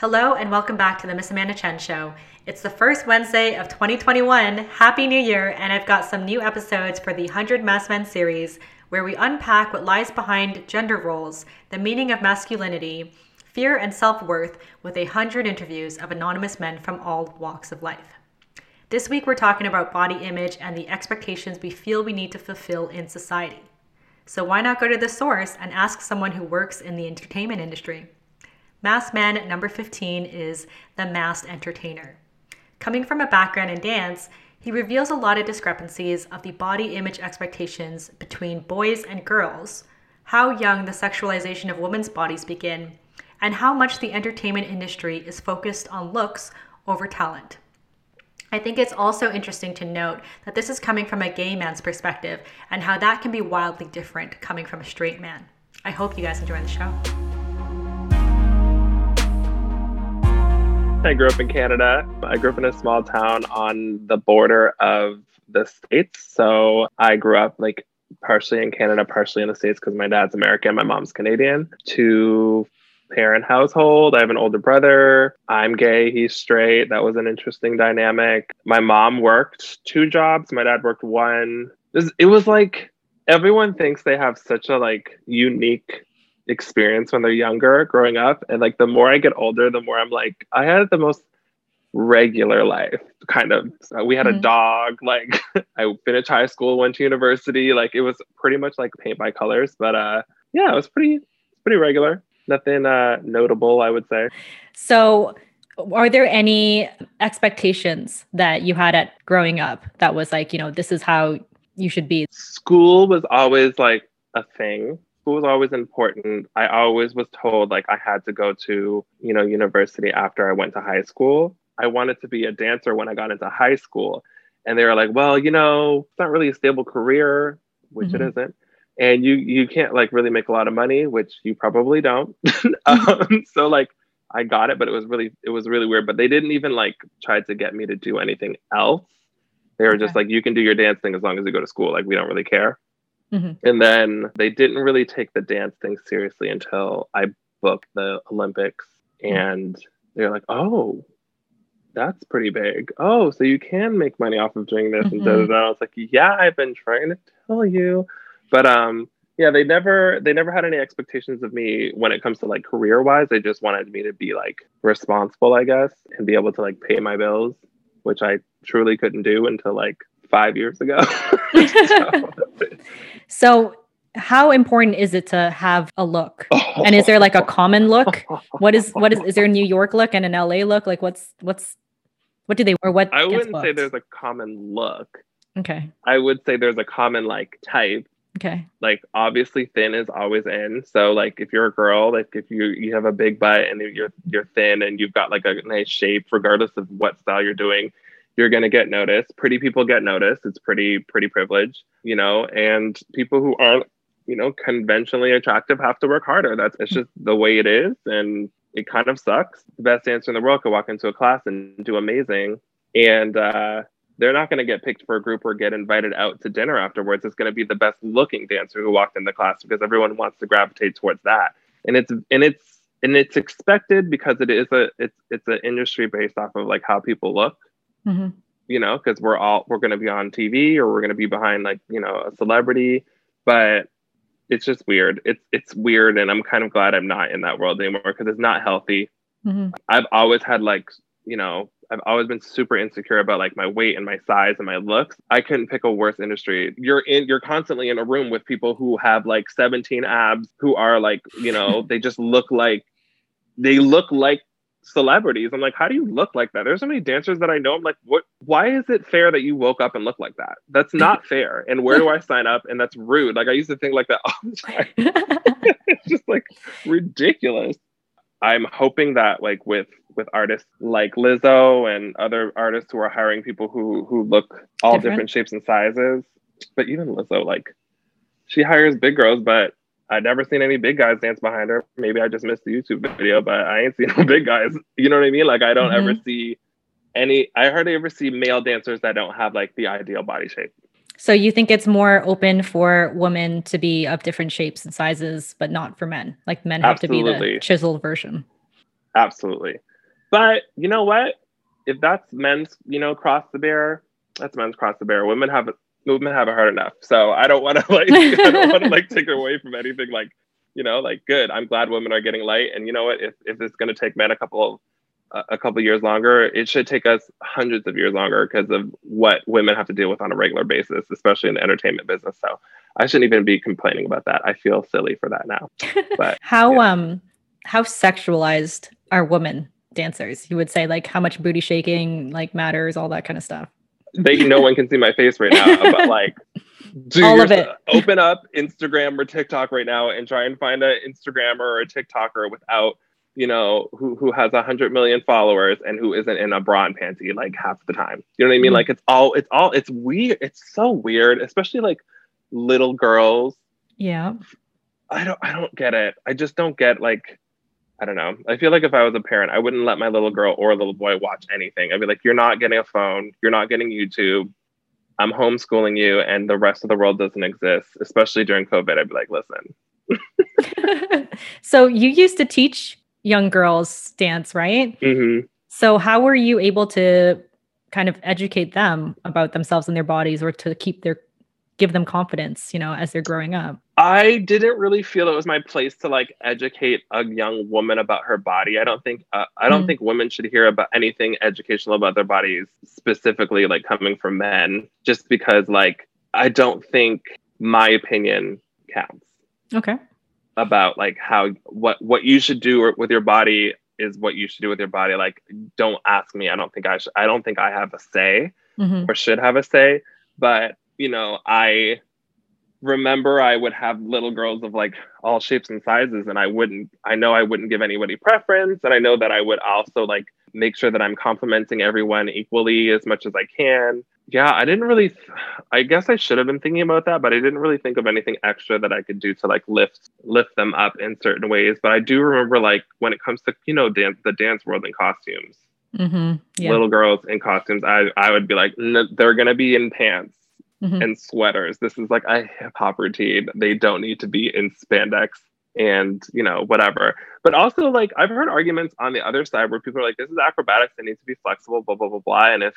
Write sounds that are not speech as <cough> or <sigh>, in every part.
Hello and welcome back to the Miss Amanda Chen Show. It's the first Wednesday of 2021. Happy New Year, and I've got some new episodes for the 100 Masked Men series where we unpack what lies behind gender roles, the meaning of masculinity, fear, and self worth with a 100 interviews of anonymous men from all walks of life. This week, we're talking about body image and the expectations we feel we need to fulfill in society. So, why not go to the source and ask someone who works in the entertainment industry? Masked Man number 15 is The Masked Entertainer. Coming from a background in dance, he reveals a lot of discrepancies of the body image expectations between boys and girls, how young the sexualization of women's bodies begin, and how much the entertainment industry is focused on looks over talent. I think it's also interesting to note that this is coming from a gay man's perspective and how that can be wildly different coming from a straight man. I hope you guys enjoy the show. I grew up in Canada. I grew up in a small town on the border of the States. So I grew up like partially in Canada, partially in the States because my dad's American, my mom's Canadian. Two parent household. I have an older brother. I'm gay, he's straight. That was an interesting dynamic. My mom worked two jobs, my dad worked one. It was like everyone thinks they have such a like unique experience when they're younger growing up. And like the more i get older the more i'm like i had the most regular life kind of. So we had mm-hmm. a dog like <laughs> i finished high school went to university. Like it was pretty much like paint by colors. But uh yeah it was pretty pretty regular. Nothing uh notable i would say. So are there any expectations that you had at growing up that was like you know this is how you should be? School was always like a thing school was always important. I always was told like I had to go to, you know, university after I went to high school. I wanted to be a dancer when I got into high school. And they were like, well, you know, it's not really a stable career, which mm-hmm. it isn't. And you you can't like really make a lot of money, which you probably don't. <laughs> um, so like I got it, but it was really it was really weird. But they didn't even like try to get me to do anything else. They were okay. just like, you can do your dance thing as long as you go to school. Like we don't really care. Mm-hmm. And then they didn't really take the dance thing seriously until I booked the Olympics. Mm-hmm. And they're like, oh, that's pretty big. Oh, so you can make money off of doing this. Mm-hmm. And I was like, yeah, I've been trying to tell you. But um, yeah, they never they never had any expectations of me when it comes to like career wise. They just wanted me to be like responsible, I guess, and be able to like pay my bills, which I truly couldn't do until like five years ago. so. <laughs> so how important is it to have a look? And is there like a common look? What is what is is there a new york look and an la look? Like what's what's what do they or what i wouldn't say there's a common look. Okay. I would say there's a common like type. Okay. Like obviously thin is always in. So like if you're a girl like if you you have a big butt and you're you're thin and you've got like a nice shape regardless of what style you're doing you're going to get noticed. Pretty people get noticed. It's pretty pretty privileged, you know, and people who aren't, you know, conventionally attractive have to work harder. That's it's just the way it is and it kind of sucks. The best dancer in the world could walk into a class and do amazing and uh they're not going to get picked for a group or get invited out to dinner afterwards. It's going to be the best looking dancer who walked in the class because everyone wants to gravitate towards that. And it's and it's and it's expected because it is a it's it's an industry based off of like how people look mm-hmm. you know, because we're all we're going to be on TV or we're going to be behind like you know a celebrity, but it's just weird. It's it's weird, and I'm kind of glad I'm not in that world anymore because it's not healthy. Mm-hmm. I've always had like you know I've always been super insecure about like my weight and my size and my looks. I couldn't pick a worse industry. You're in you're constantly in a room with people who have like 17 abs who are like, you know, <laughs> they just look like they look like celebrities. I'm like, how do you look like that? There's so many dancers that I know. I'm like, what? Why is it fair that you woke up and look like that? That's <laughs> not fair. And where do I sign up? And that's rude. Like I used to think like that all the time. <laughs> <laughs> it's just like ridiculous. I'm hoping that like with with artists like Lizzo and other artists who are hiring people who who look all different, different shapes and sizes. But even Lizzo, like she hires big girls, but I'd never seen any big guys dance behind her. Maybe I just missed the YouTube video, but I ain't <laughs> seen no big guys. You know what I mean? Like I don't mm-hmm. ever see any. I hardly ever see male dancers that don't have like the ideal body shape. So you think it's more open for women to be of different shapes and sizes, but not for men? Like men have Absolutely. to be the chiseled version. Absolutely. But you know what? If that's men's, you know, cross the bear, that's men's cross the bear. Women have women have it hard enough. So I don't want to <laughs> like I don't want to like take away from anything like, you know, like good. I'm glad women are getting light. And you know what? If if it's gonna take men a couple of a couple years longer, it should take us hundreds of years longer because of what women have to deal with on a regular basis, especially in the entertainment business. So I shouldn't even be complaining about that. I feel silly for that now. But <laughs> how yeah. um how sexualized are women dancers? You would say like how much booty shaking like matters, all that kind of stuff. They no one can see my face right now, but <laughs> like do all of it. open up Instagram or TikTok right now and try and find an Instagrammer or a TikToker without you know, who who has a hundred million followers and who isn't in a bra and panty like half the time. You know what I mean? Mm-hmm. Like it's all it's all it's weird. It's so weird, especially like little girls. Yeah. I don't I don't get it. I just don't get like I don't know. I feel like if I was a parent, I wouldn't let my little girl or little boy watch anything. I'd be like, you're not getting a phone, you're not getting YouTube. I'm homeschooling you and the rest of the world doesn't exist, especially during COVID. I'd be like, listen. <laughs> so you used to teach young girls dance, right? Mm-hmm. So, how were you able to kind of educate them about themselves and their bodies or to keep their give them confidence, you know, as they're growing up? I didn't really feel it was my place to like educate a young woman about her body. I don't think uh, I don't mm. think women should hear about anything educational about their bodies specifically like coming from men just because like I don't think my opinion counts. Okay about like how what what you should do with your body is what you should do with your body like don't ask me i don't think i should i don't think i have a say mm-hmm. or should have a say but you know i remember i would have little girls of like all shapes and sizes and i wouldn't i know i wouldn't give anybody preference and i know that i would also like make sure that i'm complimenting everyone equally as much as i can yeah, I didn't really. I guess I should have been thinking about that, but I didn't really think of anything extra that I could do to like lift lift them up in certain ways. But I do remember like when it comes to you know dance the dance world and costumes, mm-hmm. yeah. little girls in costumes, I I would be like they're gonna be in pants mm-hmm. and sweaters. This is like a hip hop routine. They don't need to be in spandex and you know whatever. But also like I've heard arguments on the other side where people are like, this is acrobatics. It needs to be flexible. Blah blah blah blah. And if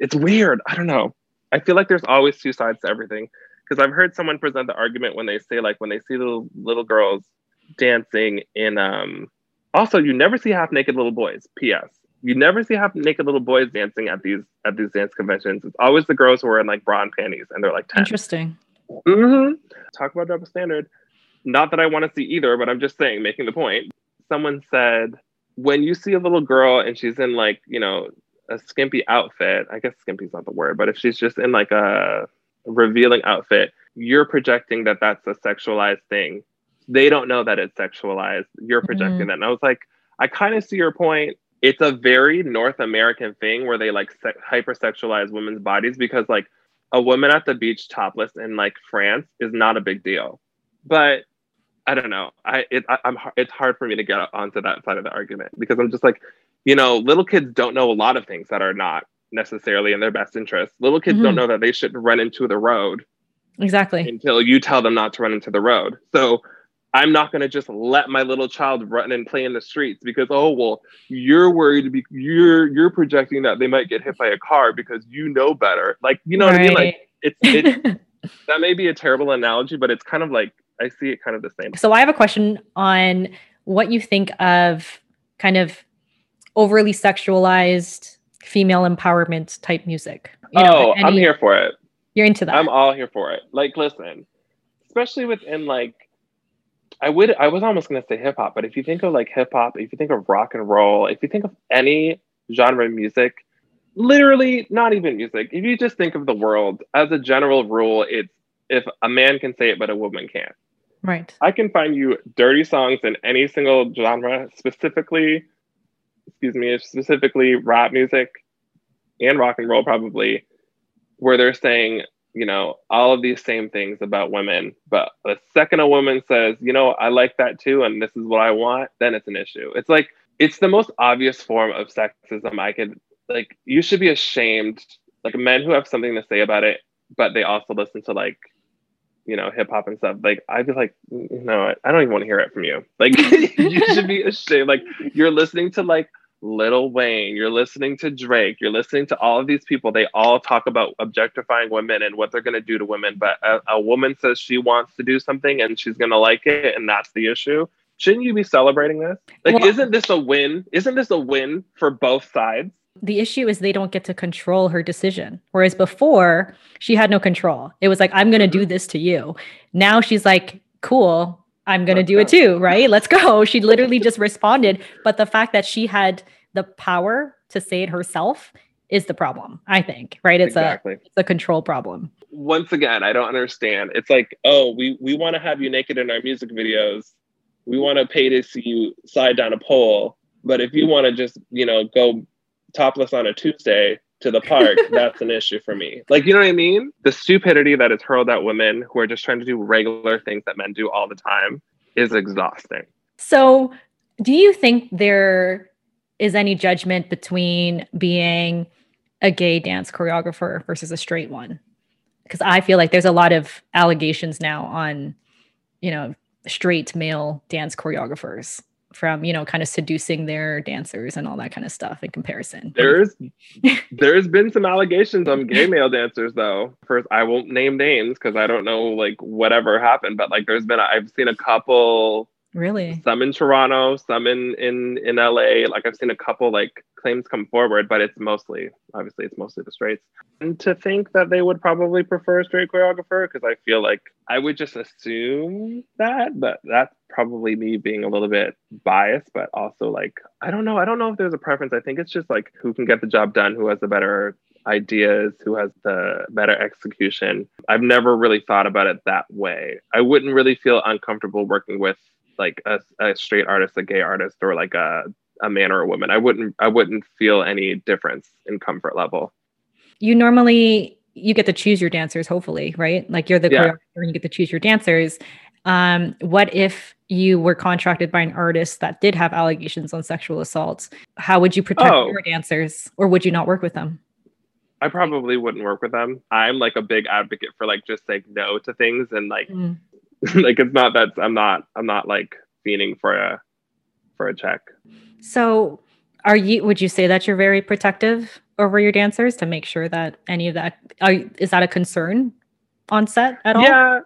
it's weird. I don't know. I feel like there's always two sides to everything. Because I've heard someone present the argument when they say like when they see little little girls dancing in um also you never see half naked little boys. P.S. You never see half naked little boys dancing at these at these dance conventions. It's always the girls who are in like bra and panties and they're like 10. Interesting. Mm-hmm. Talk about double standard. Not that I want to see either, but I'm just saying, making the point. Someone said when you see a little girl and she's in like, you know, a skimpy outfit, I guess skimpy's not the word, but if she's just in like a revealing outfit, you're projecting that that's a sexualized thing. They don't know that it's sexualized. You're projecting mm-hmm. that. And I was like, I kind of see your point. It's a very North American thing where they like se- hypersexualize women's bodies because like a woman at the beach topless in like France is not a big deal. But I don't know. I it I, am it's hard for me to get onto that side of the argument because I'm just like you know, little kids don't know a lot of things that are not necessarily in their best interest. Little kids mm-hmm. don't know that they shouldn't run into the road. Exactly. Until you tell them not to run into the road. So I'm not going to just let my little child run and play in the streets because oh well you're worried be you're you're projecting that they might get hit by a car because you know better. Like you know right. what I mean? Like it's it <laughs> that may be a terrible analogy, but it's kind of like I see it kind of the same. So I have a question on what you think of kind of overly sexualized female empowerment type music. You know, oh, any, I'm here for it. You're into that. I'm all here for it. Like, listen, especially within like, I would, I was almost gonna say hip hop, but if you think of like hip hop, if you think of rock and roll, if you think of any genre of music, literally not even music. If you just think of the world as a general rule, it's if a man can say it, but a woman can't. Right. I can find you dirty songs in any single genre, specifically excuse me, specifically rap music and rock and roll probably, where they're saying, you know, all of these same things about women. But the second a woman says, you know, I like that too, and this is what I want, then it's an issue. It's like, it's the most obvious form of sexism I could, like, you should be ashamed, like, men who have something to say about it, but they also listen to, like, you know, hip hop and stuff, like I'd be like, no, I don't even want to hear it from you. Like <laughs> you should be ashamed. Like you're listening to like Lil Wayne, you're listening to Drake, you're listening to all of these people. They all talk about objectifying women and what they're going to do to women. But a, a, woman says she wants to do something and she's going to like it, and that's the issue. Shouldn't you be celebrating this? Like, well, isn't this a win? Isn't this a win for both sides? The issue is they don't get to control her decision. Whereas before, she had no control. It was like, I'm going to mm-hmm. do this to you. Now she's like, cool, I'm going to do it too, right? Let's go. <laughs> She literally just responded. But the fact that she had the power to say it herself is the problem, I think, right? It's exactly. a it's a control problem. Once again, I don't understand. It's like, oh, we we want to have you naked in our music videos. We want to pay to see you slide down a pole. But if you want to just, you know, go topless on a Tuesday to the park, <laughs> that's an issue for me. Like, you know what I mean? The stupidity that is hurled at women who are just trying to do regular things that men do all the time is exhausting. So, do you think there is any judgment between being a gay dance choreographer versus a straight one? Because I feel like there's a lot of allegations now on, you know, straight male dance choreographers from you know kind of seducing their dancers and all that kind of stuff in comparison. There's <laughs> there's been some allegations on gay male dancers though. First i won't name names because i don't know like whatever happened but like there's been i've seen a couple Really? Some in Toronto, some in in in LA. Like I've seen a couple like claims come forward, but it's mostly obviously it's mostly the straights. And to think that they would probably prefer a straight choreographer because I feel like I would just assume that, but that's probably me being a little bit biased, but also like I don't know. I don't know if there's a preference. I think it's just like who can get the job done, who has the better ideas, who has the better execution. I've never really thought about it that way. I wouldn't really feel uncomfortable working with like a, a straight artist, a gay artist, or like a a man or a woman. I wouldn't I wouldn't feel any difference in comfort level. You normally you get to choose your dancers, hopefully, right? Like you're the yeah. choreographer and you get to choose your dancers. Um, what if you were contracted by an artist that did have allegations on sexual assault? How would you protect oh. your dancers, or would you not work with them? I probably wouldn't work with them. I'm like a big advocate for like just like no to things and like mm. <laughs> like it's not that I'm not I'm not like fiending for a for a check. So are you would you say that you're very protective over your dancers to make sure that any of that are, is that a concern on set at all? Yeah.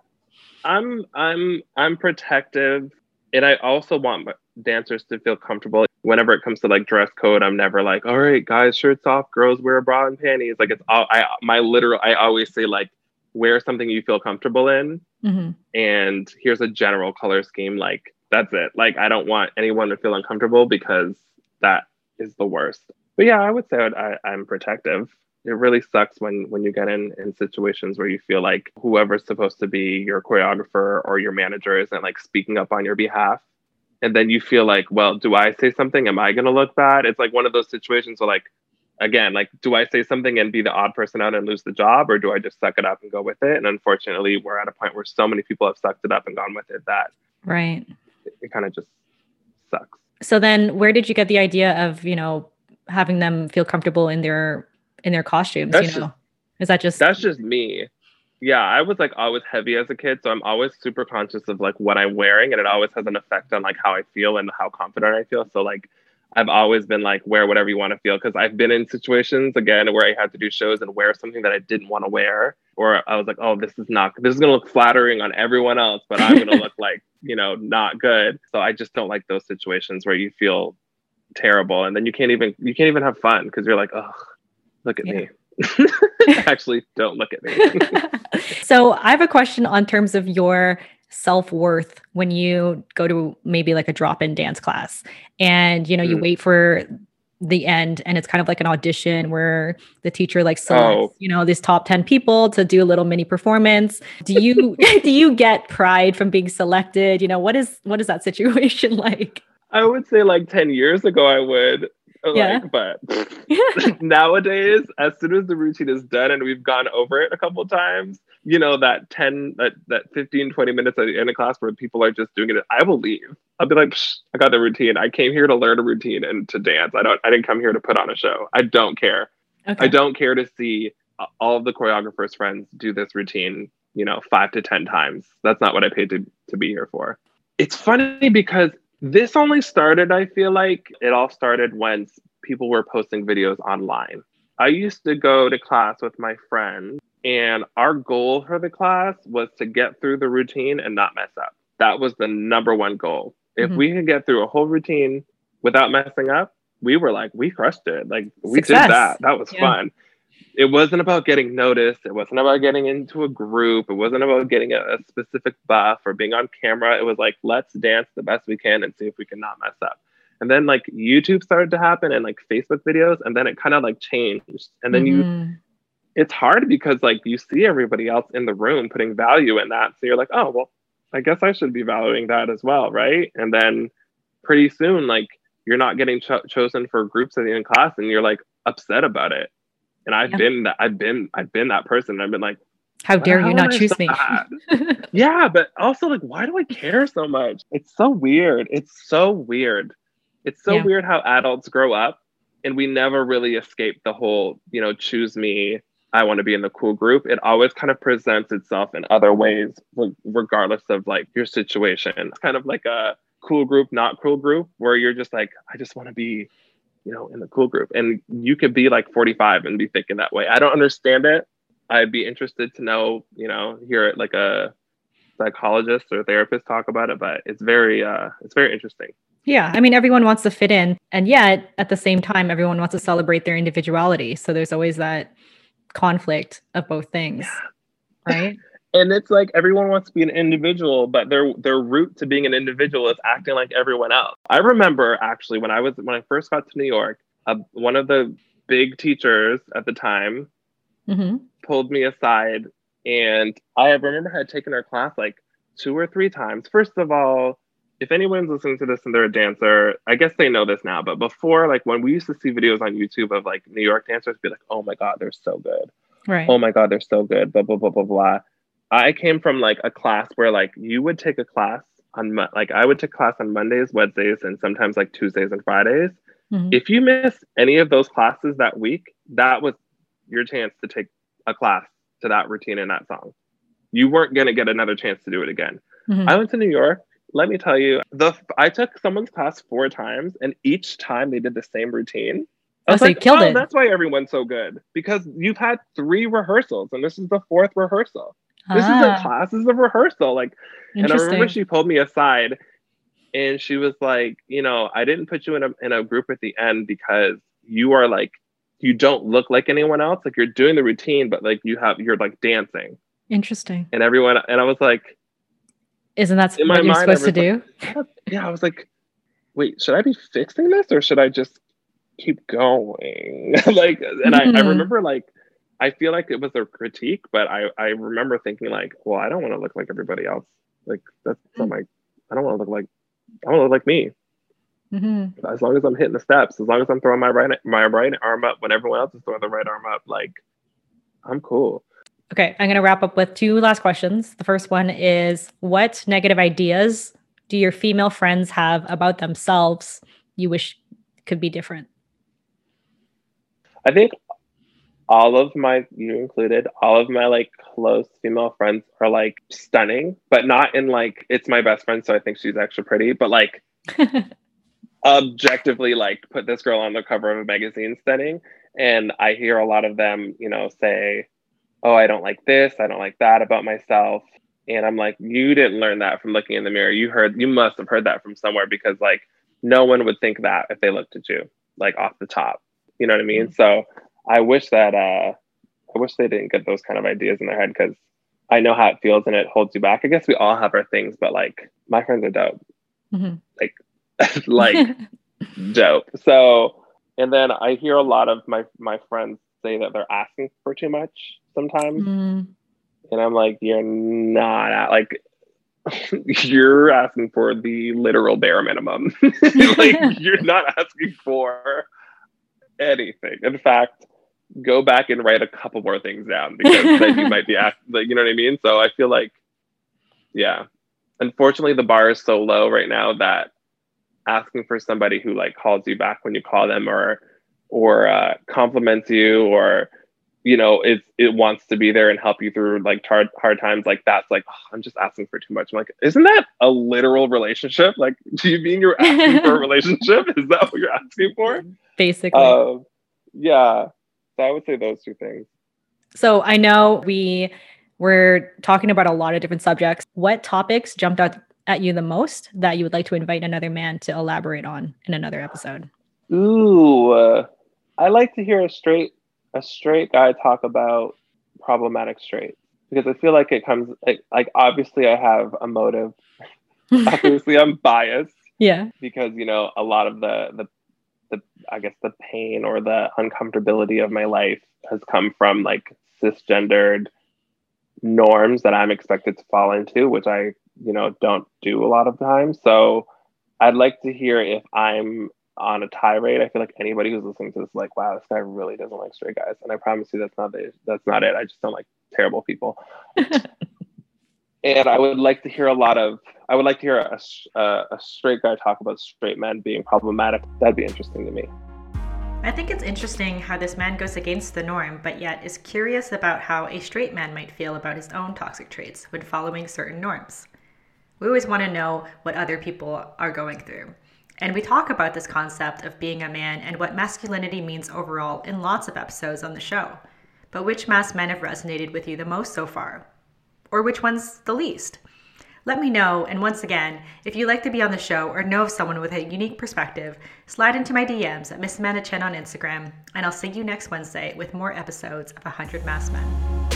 I'm I'm I'm protective and I also want dancers to feel comfortable whenever it comes to like dress code i'm never like all right guys shirts off girls wear a bra and panties like it's all i my literal i always say like wear something you feel comfortable in mm-hmm. and here's a general color scheme like that's it. Like i don't want anyone to feel uncomfortable because that is the worst. But yeah i would say I, i'm protective. It really sucks when when you get in in situations where you feel like whoever's supposed to be your choreographer or your manager isn't like speaking up on your behalf. And then you feel like well do i say something? Am i going to look bad? It's like one of those situations where like again, like, do I say something and be the odd person out and lose the job, or do I just suck it up and go with it? And unfortunately, we're at a point where so many people have sucked it up and gone with it that right, it, it kind of just sucks. So then, where did you get the idea of you know having them feel comfortable in their in their costumes? That's you know, just, is that just that's just me? Yeah, I was like always heavy as a kid, so I'm always super conscious of like what I'm wearing, and it always has an effect on like how I feel and how confident I feel. So like I've always been like, wear whatever you want to feel. Cause I've been in situations again where I had to do shows and wear something that I didn't want to wear. Or I was like, oh, this is not, this is going to look flattering on everyone else, but I'm going <laughs> to look like, you know, not good. So I just don't like those situations where you feel terrible. And then you can't even, you can't even have fun because you're like, oh, look at yeah. me. <laughs> Actually, don't look at me. <laughs> so I have a question on terms of your self-worth when you go to maybe like a drop-in dance class and you know mm. you wait for the end and it's kind of like an audition where the teacher like selects oh. you know these top 10 people to do a little mini performance do you <laughs> do you get pride from being selected you know what is what is that situation <laughs> like i would say like 10 years ago i would yeah. Like, but <laughs> nowadays, as soon as the routine is done and we've gone over it a couple times, you know, that 10, that, that 15, 20 minutes at the end of class where people are just doing it, I will leave. I'll be like, I got the routine. I came here to learn a routine and to dance. I don't, I didn't come here to put on a show. I don't care. Okay. I don't care to see uh, all of the choreographers' friends do this routine you know, five to 10 times. That's not what I paid to, to be here for. It's funny because this only started, I feel like it all started when people were posting videos online. I used to go to class with my friends, and our goal for the class was to get through the routine and not mess up. That was the number one goal. If mm-hmm. we could get through a whole routine without messing up, we were like, we crushed it. Like, we Success. did that. That was yeah. fun it wasn't about getting noticed. It wasn't about getting into a group. It wasn't about getting a, a, specific buff or being on camera. It was like, let's dance the best we can and see if we can not mess up. And then like YouTube started to happen and like Facebook videos, and then it kind of like changed. And then mm-hmm. you, it's hard because like you see everybody else in the room putting value in that. So you're like, oh, well, I guess I should be valuing that as well. Right. And then pretty soon, like, you're not getting cho- chosen for groups in class and you're like upset about it and I've yeah. been that I've been I've been that person. I've been like, how dare you not choose me? <laughs> yeah, but also like, why do I care so much? It's so weird. It's so weird. It's so yeah. weird how adults grow up and we never really escape the whole, you know, choose me. I want to be in the cool group. It always kind of presents itself in other ways, regardless of like your situation. It's kind of like a cool group, not cool group, where you're just like, I just want to be you know, in the cool group. And you could be like 45 and be thinking that way. I don't understand it. I'd be interested to know, you know, hear it like a psychologist or therapist talk about it, but it's very uh it's very interesting. Yeah, I mean everyone wants to fit in and yet at the same time everyone wants to celebrate their individuality. So there's always that conflict of both things. Right? <laughs> and it's like everyone wants to be an individual but their their route to being an individual is acting like everyone else i remember actually when i was when i first got to new york uh, one of the big teachers at the time mm-hmm. pulled me aside and i remember I had taken her class like two or three times first of all if anyone's listening to this and they're a dancer i guess they know this now but before like when we used to see videos on youtube of like new york dancers be like oh my god they're so good right oh my god they're so good blah blah blah blah blah I came from like a class where like you would take a class on like I would take class on Mondays, Wednesdays, and sometimes like Tuesdays and Fridays. Mm-hmm. If you miss any of those classes that week, that was your chance to take a class to that routine and that song. You weren't gonna get another chance to do it again. Mm-hmm. I went to New York. Let me tell you, the I took someone's class four times, and each time they did the same routine. I was oh, like, killed oh, it. That's why everyone's so good because you've had three rehearsals, and this is the fourth rehearsal. This ah. is a class, this is a rehearsal. Like, and I remember she pulled me aside and she was like, you know, I didn't put you in a in a group at the end because you are like you don't look like anyone else. Like you're doing the routine, but like you have you're like dancing. Interesting. And everyone and I was like, Isn't that what you're mind, supposed to do? <laughs> Like, yeah, I was like, wait, should I be fixing this or should I just keep going? <laughs> like, and mm-hmm. I, I mm-hmm. remember like I feel like it was a critique, but I, I remember thinking like, well, I don't want to look like everybody else. Like that's not my, I don't want to look like, I want to look like me. Mm-hmm. As long as I'm hitting the steps, as long as I'm throwing my right my right arm up when everyone else is throwing the right arm up, like I'm cool. Okay, I'm going to wrap up with two last questions. The first one is what negative ideas do your female friends have about themselves you wish could be different? I think all of my you included all of my like close female friends are like stunning but not in like it's my best friend so i think she's extra pretty but like <laughs> objectively like put this girl on the cover of a magazine stunning and i hear a lot of them you know say oh i don't like this i don't like that about myself and i'm like you didn't learn that from looking in the mirror you heard you must have heard that from somewhere because like no one would think that if they looked at you like off the top you know what i mean mm-hmm. so I wish that uh, I wish they didn't get those kind of ideas in their head because I know how it feels and it holds you back. I guess we all have our things, but like my friends are dope, mm-hmm. like <laughs> like <laughs> dope. So, and then I hear a lot of my my friends say that they're asking for too much sometimes, mm. and I'm like, you're not at, like <laughs> you're asking for the literal bare minimum. <laughs> like <laughs> you're not asking for anything. In fact, go back and write a couple more things down because then you might be asked, like, you know what I mean? So I feel like, yeah, unfortunately, the bar is so low right now that asking for somebody who like calls you back when you call them or or uh, compliments you or you know it it wants to be there and help you through like hard hard times like that's like oh, i'm just asking for too much. I'm like isn't that a literal relationship? Like <laughs> do you mean you're asking for a <laughs> relationship? Is that what you're asking for? Basically. Uh, yeah. So i would say those two things. So i know we were talking about a lot of different subjects. What topics jumped out at you the most that you would like to invite another man to elaborate on in another episode? Ooh uh, i like to hear a straight a straight guy talk about problematic straight because I feel like it comes like, like obviously I have a motive. <laughs> obviously I'm biased. Yeah. Because you know a lot of the the the I guess the pain or the uncomfortability of my life has come from like cisgendered norms that I'm expected to fall into, which I you know don't do a lot of times. So I'd like to hear if I'm on a tirade. I feel like anybody who's listening to this is like, wow, this guy really doesn't like straight guys. And I promise you that's not the, that's not it. I just don't like terrible people. and I would like to hear a lot of I would like to hear a, a, a straight guy talk about straight men being problematic. That'd be interesting to me. I think it's interesting how this man goes against the norm, but yet is curious about how a straight man might feel about his own toxic traits when following certain norms. We always want to know what other people are going through. And we talk about this concept of being a man and what masculinity means overall in lots of episodes on the show. But which masked men have resonated with you the most so far? Or which ones the least? Let me know, and once again, if you'd like to be on the show or know of someone with a unique perspective, slide into my DMs at Miss Amanda Chen on Instagram, and I'll see you next Wednesday with more episodes of 100 Masked Men.